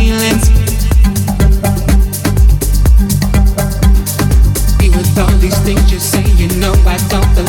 Be with all these things you say, you know I don't.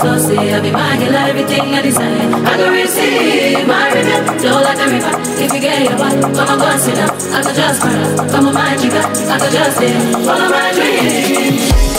Pastor say I be you everything I design. I go receive my rhythm, flow like a river. If you get your back, come on, down. I could just run, come on, my jigger. I could just stay, follow my dreams.